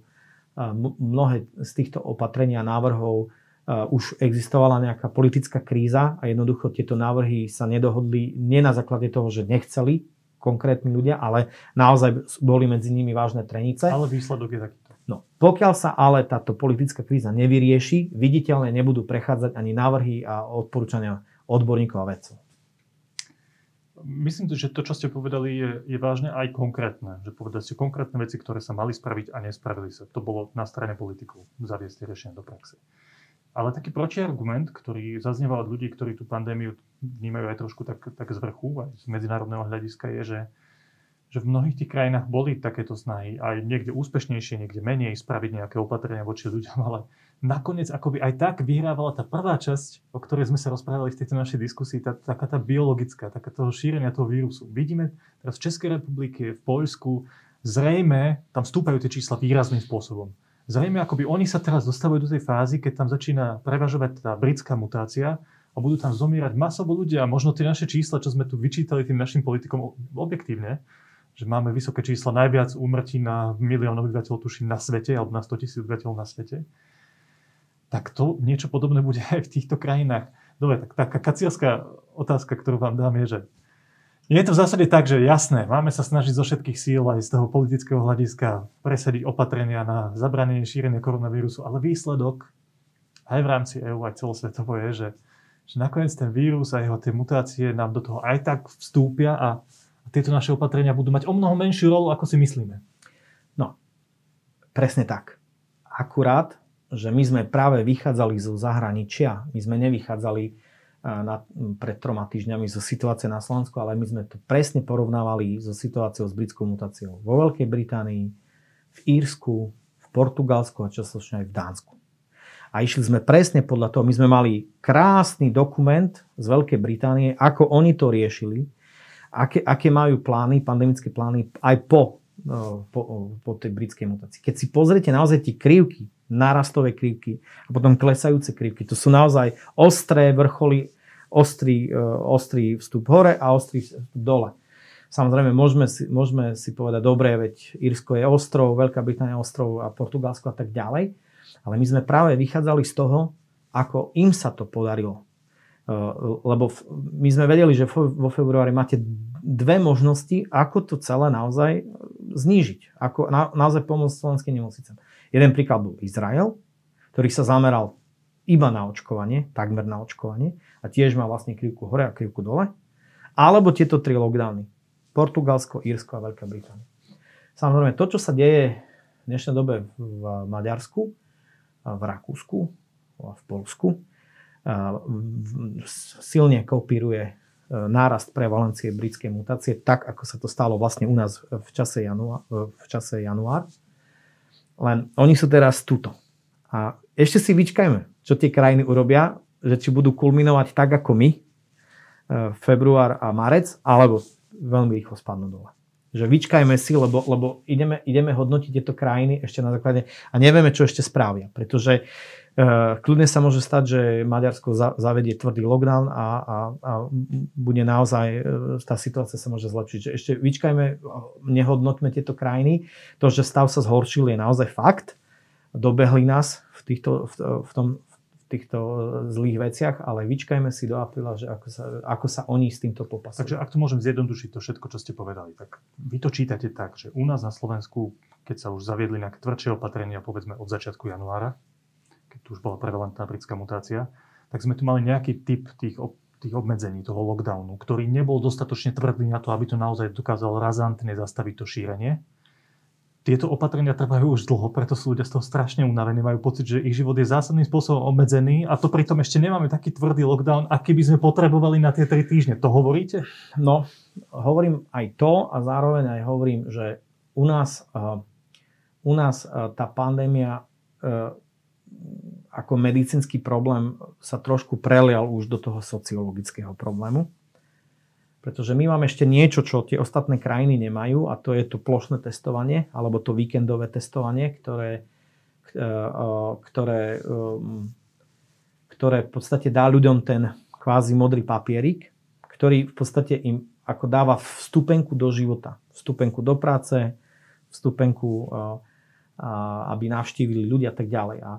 mnohé z týchto opatrení a návrhov, už existovala nejaká politická kríza a jednoducho tieto návrhy sa nedohodli nie na základe toho, že nechceli konkrétni ľudia, ale naozaj boli medzi nimi vážne trenice. Ale výsledok je takýto. No, pokiaľ sa ale táto politická kríza nevyrieši, viditeľne nebudú prechádzať ani návrhy a odporúčania odborníkov a vedcov. Myslím, že to, čo ste povedali, je, je vážne aj konkrétne. Že povedali ste konkrétne veci, ktoré sa mali spraviť a nespravili sa. To bolo na strane politikov zaviesť tie riešenia do praxe. Ale taký protiargument, ktorý zaznieval od ľudí, ktorí tú pandémiu vnímajú aj trošku tak, tak z vrchu, aj z medzinárodného hľadiska, je, že, že v mnohých tých krajinách boli takéto snahy, aj niekde úspešnejšie, niekde menej spraviť nejaké opatrenia voči ľuďom, ale nakoniec akoby aj tak vyhrávala tá prvá časť, o ktorej sme sa rozprávali v tejto našej diskusii, tá, taká tá biologická, taká toho šírenia toho vírusu. Vidíme teraz v Českej republike, v Poľsku, zrejme tam stúpajú tie čísla výrazným spôsobom. Zrejme akoby oni sa teraz dostávajú do tej fázy, keď tam začína prevažovať tá britská mutácia a budú tam zomierať masovo ľudia možno tie naše čísla, čo sme tu vyčítali tým našim politikom objektívne, že máme vysoké čísla, najviac úmrtí na milión obyvateľov, tuším, na svete, alebo na 100 tisíc obyvateľov na svete tak to niečo podobné bude aj v týchto krajinách. Dobre, tak taká kacierská otázka, ktorú vám dám je, že je to v zásade tak, že jasné, máme sa snažiť zo všetkých síl aj z toho politického hľadiska presadiť opatrenia na zabranenie šírenia koronavírusu, ale výsledok aj v rámci EÚ, aj celosvetovo je, že, že nakoniec ten vírus a jeho tie mutácie nám do toho aj tak vstúpia a, a tieto naše opatrenia budú mať o mnoho menšiu rolu, ako si myslíme. No, presne tak. Akurát že my sme práve vychádzali zo zahraničia. My sme nevychádzali na, pred troma týždňami zo situácie na Slovensku, ale my sme to presne porovnávali so situáciou s britskou mutáciou vo Veľkej Británii, v Írsku, v Portugalsku a častočne aj v Dánsku. A išli sme presne podľa toho. My sme mali krásny dokument z Veľkej Británie, ako oni to riešili, aké, aké majú plány, pandemické plány aj po, po, po tej britskej mutácii. Keď si pozriete naozaj tie krivky, nárastové krivky a potom klesajúce krivky. To sú naozaj ostré vrcholy, ostrý, e, ostrý vstup hore a ostrý vstup dole. Samozrejme, môžeme si, môžeme si povedať, dobre, veď Írsko je ostrov, Veľká Británia ostrov a Portugalsko a tak ďalej. Ale my sme práve vychádzali z toho, ako im sa to podarilo. E, lebo my sme vedeli, že vo februári máte dve možnosti, ako to celé naozaj znížiť. Ako na, naozaj pomôcť slovenským nemocnicám. Jeden príklad bol Izrael, ktorý sa zameral iba na očkovanie, takmer na očkovanie a tiež má vlastne krivku hore a krivku dole. Alebo tieto tri lockdowny. Portugalsko, Írsko a Veľká Británia. Samozrejme, to, čo sa deje v dnešnej dobe v Maďarsku, v Rakúsku v Polsku, silne kopíruje e, nárast prevalencie britskej mutácie, tak ako sa to stalo vlastne u nás v čase január. V čase január. Len oni sú teraz tuto. A ešte si vyčkajme, čo tie krajiny urobia, že či budú kulminovať tak ako my, február a marec, alebo veľmi rýchlo spadnú dole. Že vyčkajme si, lebo, lebo ideme, ideme hodnotiť tieto krajiny ešte na základe a nevieme, čo ešte spravia. Pretože uh, kľudne sa môže stať, že Maďarsko za, zavedie tvrdý lockdown a, a, a bude naozaj, uh, tá situácia sa môže zlepšiť. Že ešte vyčkajme, nehodnotme tieto krajiny. To, že stav sa zhoršil, je naozaj fakt. Dobehli nás v, týchto, v, v tom, týchto e, zlých veciach, ale vyčkajme si do apríla, že ako sa, ako sa oni s týmto popasujú. Takže ak to môžem zjednodušiť, to všetko, čo ste povedali, tak vy to čítate tak, že u nás na Slovensku, keď sa už zaviedli nejaké tvrdšie opatrenia, povedzme od začiatku januára, keď tu už bola prevalentná britská mutácia, tak sme tu mali nejaký typ tých, tých obmedzení, toho lockdownu, ktorý nebol dostatočne tvrdý na to, aby to naozaj dokázal razantne zastaviť to šírenie tieto opatrenia trvajú už dlho, preto sú ľudia z toho strašne unavení, majú pocit, že ich život je zásadným spôsobom obmedzený a to pritom ešte nemáme taký tvrdý lockdown, aký by sme potrebovali na tie 3 týždne. To hovoríte? No, hovorím aj to a zároveň aj hovorím, že u nás, uh, u nás uh, tá pandémia uh, ako medicínsky problém sa trošku prelial už do toho sociologického problému. Pretože my máme ešte niečo, čo tie ostatné krajiny nemajú a to je to plošné testovanie alebo to víkendové testovanie, ktoré, e, e, ktoré, e, ktoré v podstate dá ľuďom ten kvázi modrý papierik, ktorý v podstate im ako dáva vstupenku do života. Vstupenku do práce, vstupenku, aby navštívili ľudia a tak ďalej. A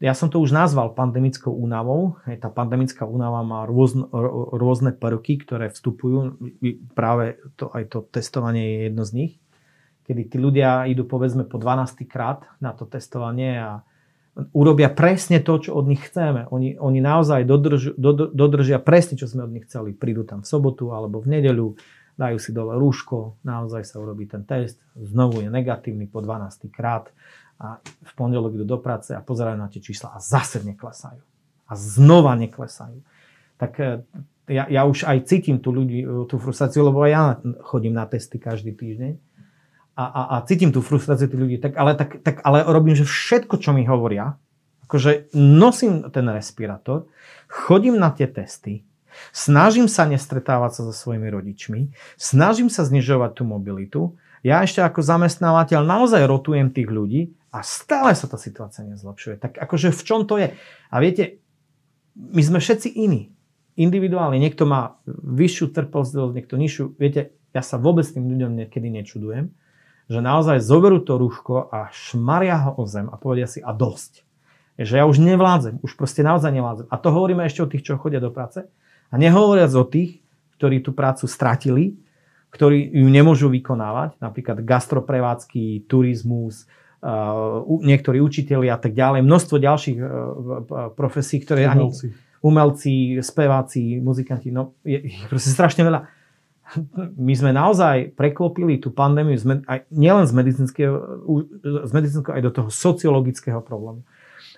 ja som to už nazval pandemickou únavou. Tá pandemická únava má rôzne, rôzne prvky, ktoré vstupujú. Práve to, aj to testovanie je jedno z nich. Kedy tí ľudia idú povedzme po 12 krát na to testovanie a urobia presne to, čo od nich chceme. Oni, oni naozaj dodrž, dod, dodržia presne, čo sme od nich chceli. Prídu tam v sobotu alebo v nedeľu, dajú si dole rúško, naozaj sa urobí ten test, znovu je negatívny po 12 krát a v pondelok idú do práce a pozerajú na tie čísla a zase neklesajú. A znova neklesajú. Tak e, ja, ja už aj cítim tú, ľudí, e, tú frustráciu, lebo aj ja chodím na testy každý týždeň a, a, a cítim tú frustráciu tých ľudí, tak ale, tak, tak, ale robím, že všetko, čo mi hovoria, akože nosím ten respirátor, chodím na tie testy, snažím sa nestretávať sa so svojimi rodičmi, snažím sa znižovať tú mobilitu, ja ešte ako zamestnávateľ naozaj rotujem tých ľudí a stále sa tá situácia nezlepšuje. Tak akože v čom to je? A viete, my sme všetci iní. Individuálne. Niekto má vyššiu trpezlivosť, niekto nižšiu. Viete, ja sa vôbec tým ľuďom niekedy nečudujem, že naozaj zoberú to rúško a šmaria ho o zem a povedia si a dosť. Že ja už nevládzem, už proste naozaj nevládzem. A to hovoríme ešte o tých, čo chodia do práce. A nehovoriac o tých, ktorí tú prácu stratili, ktorí ju nemôžu vykonávať, napríklad gastroprevádzky, turizmus, niektorí učiteľi a tak ďalej, množstvo ďalších e, profesí, ktoré umelci. ani umelci, speváci, muzikanti, no je, je proste strašne veľa. My sme naozaj preklopili tú pandémiu aj, nielen z medicínskeho, z medicínskeho, aj do toho sociologického problému.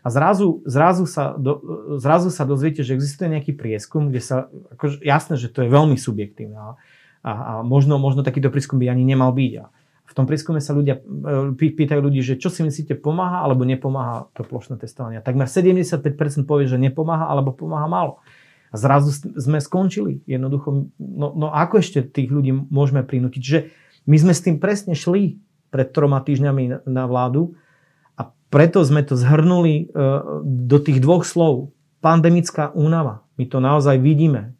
A zrazu, zrazu, sa do, zrazu sa dozviete, že existuje nejaký prieskum, kde sa, akože, jasné, že to je veľmi subjektívne a, a, a možno, možno takýto prieskum by ani nemal byť. A, v tom prieskume sa ľudia e, pýtajú ľudí, že čo si myslíte, pomáha alebo nepomáha to plošné testovanie. Takmer 75% povie, že nepomáha alebo pomáha málo. A zrazu sme skončili. Jednoducho, no, no ako ešte tých ľudí môžeme prinútiť? Že my sme s tým presne šli pred troma týždňami na vládu a preto sme to zhrnuli e, do tých dvoch slov. Pandemická únava. My to naozaj vidíme.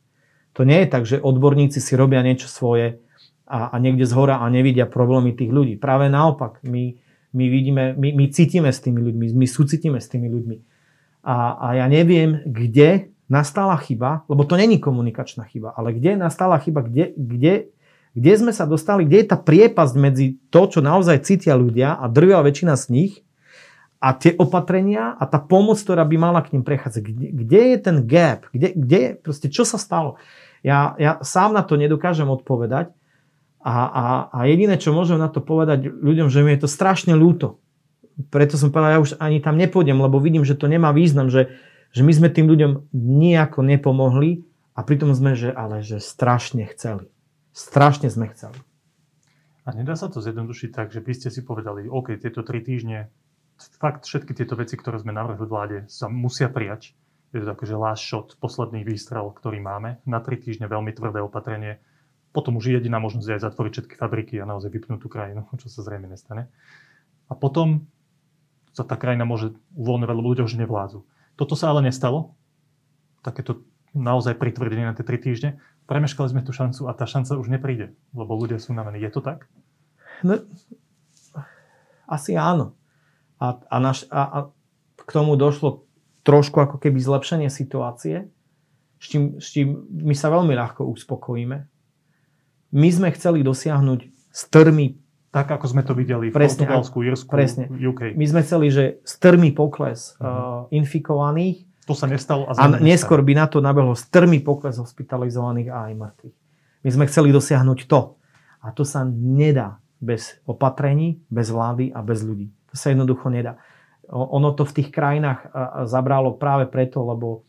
To nie je tak, že odborníci si robia niečo svoje, a, a niekde z hora a nevidia problémy tých ľudí. Práve naopak, my, my vidíme, my, my cítime s tými ľuďmi, my súcitíme s tými ľuďmi. A, a ja neviem, kde nastala chyba, lebo to není komunikačná chyba, ale kde nastala chyba, kde, kde, kde sme sa dostali, kde je tá priepasť medzi to, čo naozaj cítia ľudia a drvia väčšina z nich a tie opatrenia a tá pomoc, ktorá by mala k ním prechádzať. Kde, kde je ten gap? Kde, kde, proste, čo sa stalo? Ja, ja sám na to nedokážem odpovedať, a, a, a jediné, čo môžem na to povedať ľuďom, že mi je to strašne ľúto. Preto som povedal, ja už ani tam nepôjdem, lebo vidím, že to nemá význam, že, že my sme tým ľuďom nejako nepomohli a pritom sme, že ale že strašne chceli. Strašne sme chceli. A nedá sa to zjednodušiť tak, že by ste si povedali, OK, tieto tri týždne, fakt všetky tieto veci, ktoré sme navrhli vláde, sa musia prijať. Je to že last shot, posledný výstrel, ktorý máme. Na tri týždne veľmi tvrdé opatrenie. Potom už jediná možnosť je aj zatvoriť všetky fabriky a naozaj vypnúť tú krajinu, čo sa zrejme nestane. A potom sa tá krajina môže uvoľňovať, lebo ľudia už nevládzu. Toto sa ale nestalo. Takéto naozaj pritvrdenie na tie tri týždne. Premeškali sme tú šancu a tá šanca už nepríde, lebo ľudia sú unavení. Je to tak? No, asi áno. A, a, naš, a, a k tomu došlo trošku ako keby zlepšenie situácie, s čím, s čím my sa veľmi ľahko uspokojíme. My sme chceli dosiahnuť strmy tak, ako sme to videli v presne, Portugalsku, Irsku, presne. UK. My sme chceli, že strmý pokles uh-huh. uh, infikovaných. To sa nestalo. A, a neskôr by na to nabehlo strmý pokles hospitalizovaných a aj mŕtvych. My sme chceli dosiahnuť to. A to sa nedá bez opatrení, bez vlády a bez ľudí. To sa jednoducho nedá. Ono to v tých krajinách zabralo práve preto, lebo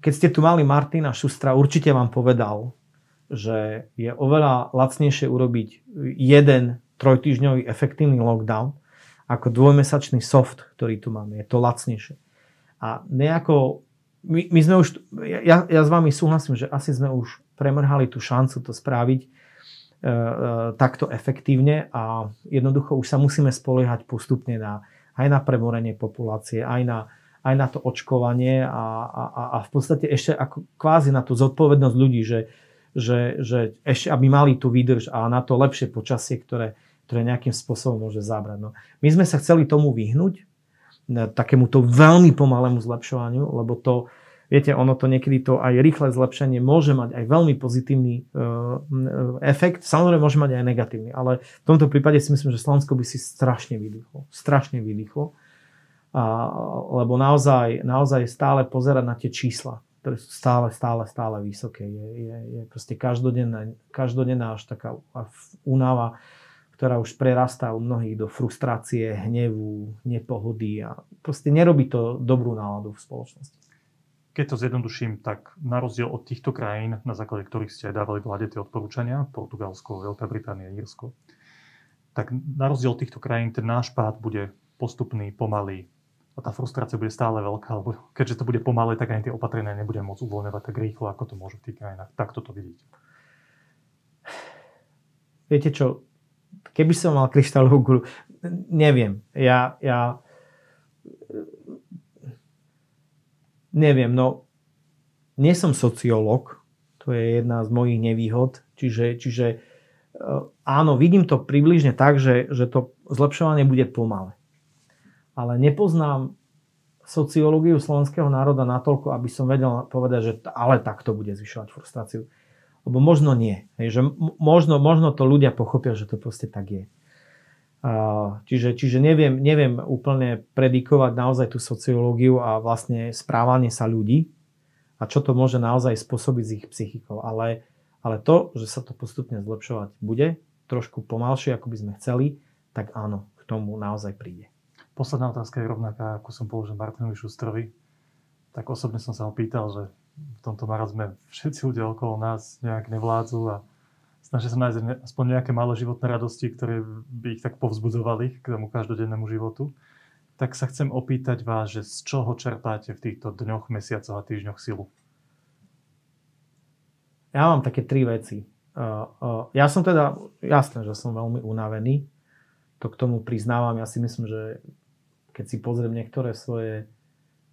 keď ste tu mali Martina Šustra, určite vám povedal, že je oveľa lacnejšie urobiť jeden trojtýždňový efektívny lockdown ako dvojmesačný soft, ktorý tu máme. Je to lacnejšie. A nejako, my, my sme už, ja, ja s vami súhlasím, že asi sme už premrhali tú šancu to spraviť e, e, takto efektívne a jednoducho už sa musíme spoliehať postupne na, aj na premorenie populácie, aj na, aj na to očkovanie a, a, a v podstate ešte ako kvázi na tú zodpovednosť ľudí, že že, že ešte aby mali tú výdrž a na to lepšie počasie, ktoré, ktoré nejakým spôsobom môže zabrať. No. My sme sa chceli tomu vyhnúť, takémuto veľmi pomalému zlepšovaniu, lebo to, viete, ono to niekedy to aj rýchle zlepšenie môže mať aj veľmi pozitívny uh, efekt, samozrejme môže mať aj negatívny, ale v tomto prípade si myslím, že Slovensko by si strašne vydýchlo, strašne vydýchlo, a, lebo naozaj, naozaj stále pozerať na tie čísla, ktoré sú stále, stále, stále vysoké. Je, je, je proste každodenná, každodenná až taká únava, ktorá už prerastá u mnohých do frustrácie, hnevu, nepohody a proste nerobí to dobrú náladu v spoločnosti. Keď to zjednoduším, tak na rozdiel od týchto krajín, na základe ktorých ste dávali vláde tie odporúčania, Portugalsko, Veľká Británia, Írsko, tak na rozdiel od týchto krajín ten náš pád bude postupný, pomalý, a tá frustrácia bude stále veľká, lebo keďže to bude pomalé, tak ani tie opatrenia nebudeme môcť uvoľňovať tak rýchlo, ako to môže v tých krajinách. Tak toto vidíte. Viete čo, keby som mal kryštálovú gulu, neviem. Ja, ja neviem, no nie som sociológ, to je jedna z mojich nevýhod, čiže, čiže eh, áno, vidím to približne tak, že, že to zlepšovanie bude pomalé ale nepoznám sociológiu slovenského národa natoľko, aby som vedel povedať, že ale tak to bude zvyšovať frustráciu. Lebo možno nie. Hej, že možno, možno to ľudia pochopia, že to proste tak je. Čiže, čiže neviem, neviem úplne predikovať naozaj tú sociológiu a vlastne správanie sa ľudí a čo to môže naozaj spôsobiť s ich psychikou. Ale, ale to, že sa to postupne zlepšovať bude, trošku pomalšie, ako by sme chceli, tak áno, k tomu naozaj príde. Posledná otázka je rovnaká, ako som položil Martinovi Šustrovi. Tak osobne som sa ho pýtal, že v tomto marazme všetci ľudia okolo nás nejak nevládzu a snažia sa nájsť aspoň nejaké malé životné radosti, ktoré by ich tak povzbudzovali k tomu každodennému životu. Tak sa chcem opýtať vás, že z čoho čerpáte v týchto dňoch, mesiacoch a týždňoch silu? Ja mám také tri veci. Ja som teda, jasné, že som veľmi unavený, to k tomu priznávam. Ja si myslím, že keď si pozriem niektoré svoje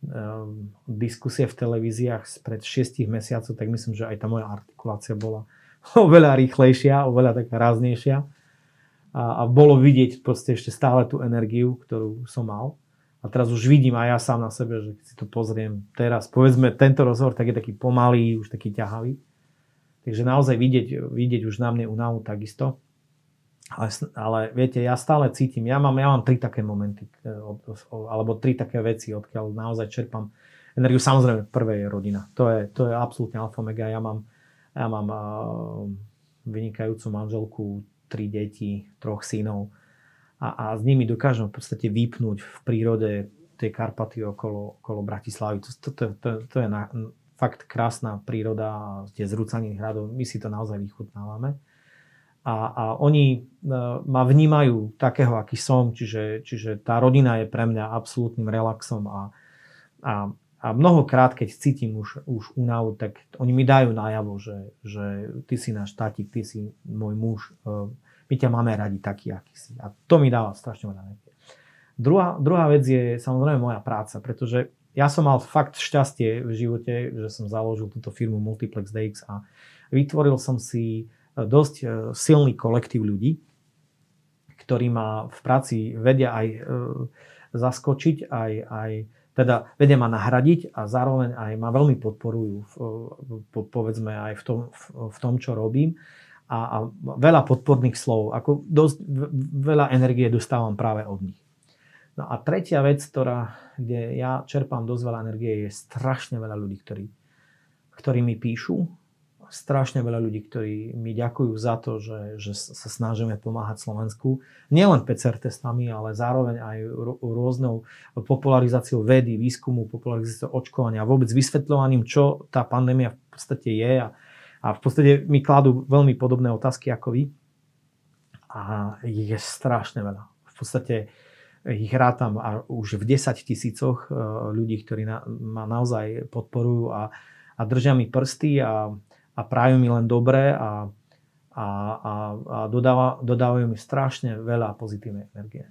um, diskusie v televíziách pred 6 mesiacov, tak myslím, že aj tá moja artikulácia bola oveľa rýchlejšia, oveľa taká ráznejšia. A, a bolo vidieť proste ešte stále tú energiu, ktorú som mal. A teraz už vidím aj ja sám na sebe, že keď si to pozriem teraz, povedzme, tento rozhovor tak je taký pomalý, už taký ťahavý. Takže naozaj vidieť, vidieť už na mne unavu takisto. Ale, ale viete, ja stále cítim, ja mám, ja mám tri také momenty, e, alebo tri také veci, odkiaľ naozaj čerpám energiu. Samozrejme, prvé je rodina. To je, to je absolútne alfa mega. Ja mám, ja mám uh, vynikajúcu manželku, tri deti, troch synov a, a s nimi dokážem v podstate vypnúť v prírode tie Karpaty okolo, okolo Bratislavy. To, to, to, to, to je na, fakt krásna príroda, tie zrúcaní hradov. My si to naozaj vychutnávame a, a oni e, ma vnímajú takého, aký som, čiže, čiže tá rodina je pre mňa absolútnym relaxom a, A, a mnohokrát, keď cítim už, už únavu, tak oni mi dajú najavo, že, že ty si náš tatík, ty si môj muž, e, my ťa máme radi taký, aký si. A to mi dáva strašne veľa. Druhá, druhá vec je samozrejme moja práca, pretože ja som mal fakt šťastie v živote, že som založil túto firmu Multiplex DX a vytvoril som si dosť e, silný kolektív ľudí, ktorí ma v práci vedia aj e, zaskočiť, aj, aj teda vedia ma nahradiť a zároveň aj ma veľmi podporujú, v, povedzme aj v tom, v tom čo robím. A, a veľa podporných slov, ako dosť veľa energie dostávam práve od nich. No a tretia vec, ktorá, kde ja čerpám dosť veľa energie, je strašne veľa ľudí, ktorí, ktorí mi píšu, strašne veľa ľudí, ktorí mi ďakujú za to, že, že sa snažíme pomáhať Slovensku. Nielen PCR testami, ale zároveň aj rôznou popularizáciou vedy, výskumu, popularizáciou očkovania, vôbec vysvetľovaním, čo tá pandémia v podstate je. A, a v podstate mi kladú veľmi podobné otázky ako vy. A je strašne veľa. V podstate ich rátam a už v 10 tisícoch e, ľudí, ktorí na, ma naozaj podporujú a, a držia mi prsty a, a prajú mi len dobre a, a, a, a dodáva, dodávajú mi strašne veľa pozitívnej energie.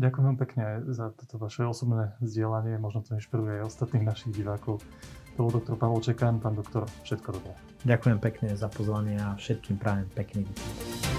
Ďakujem vám pekne za toto vaše osobné vzdielanie, možno to inšpiruje aj ostatných našich divákov. To bol doktor Pavol Čekan, pán doktor, všetko dobré. Ďakujem pekne za pozvanie a všetkým prajem pekný deň.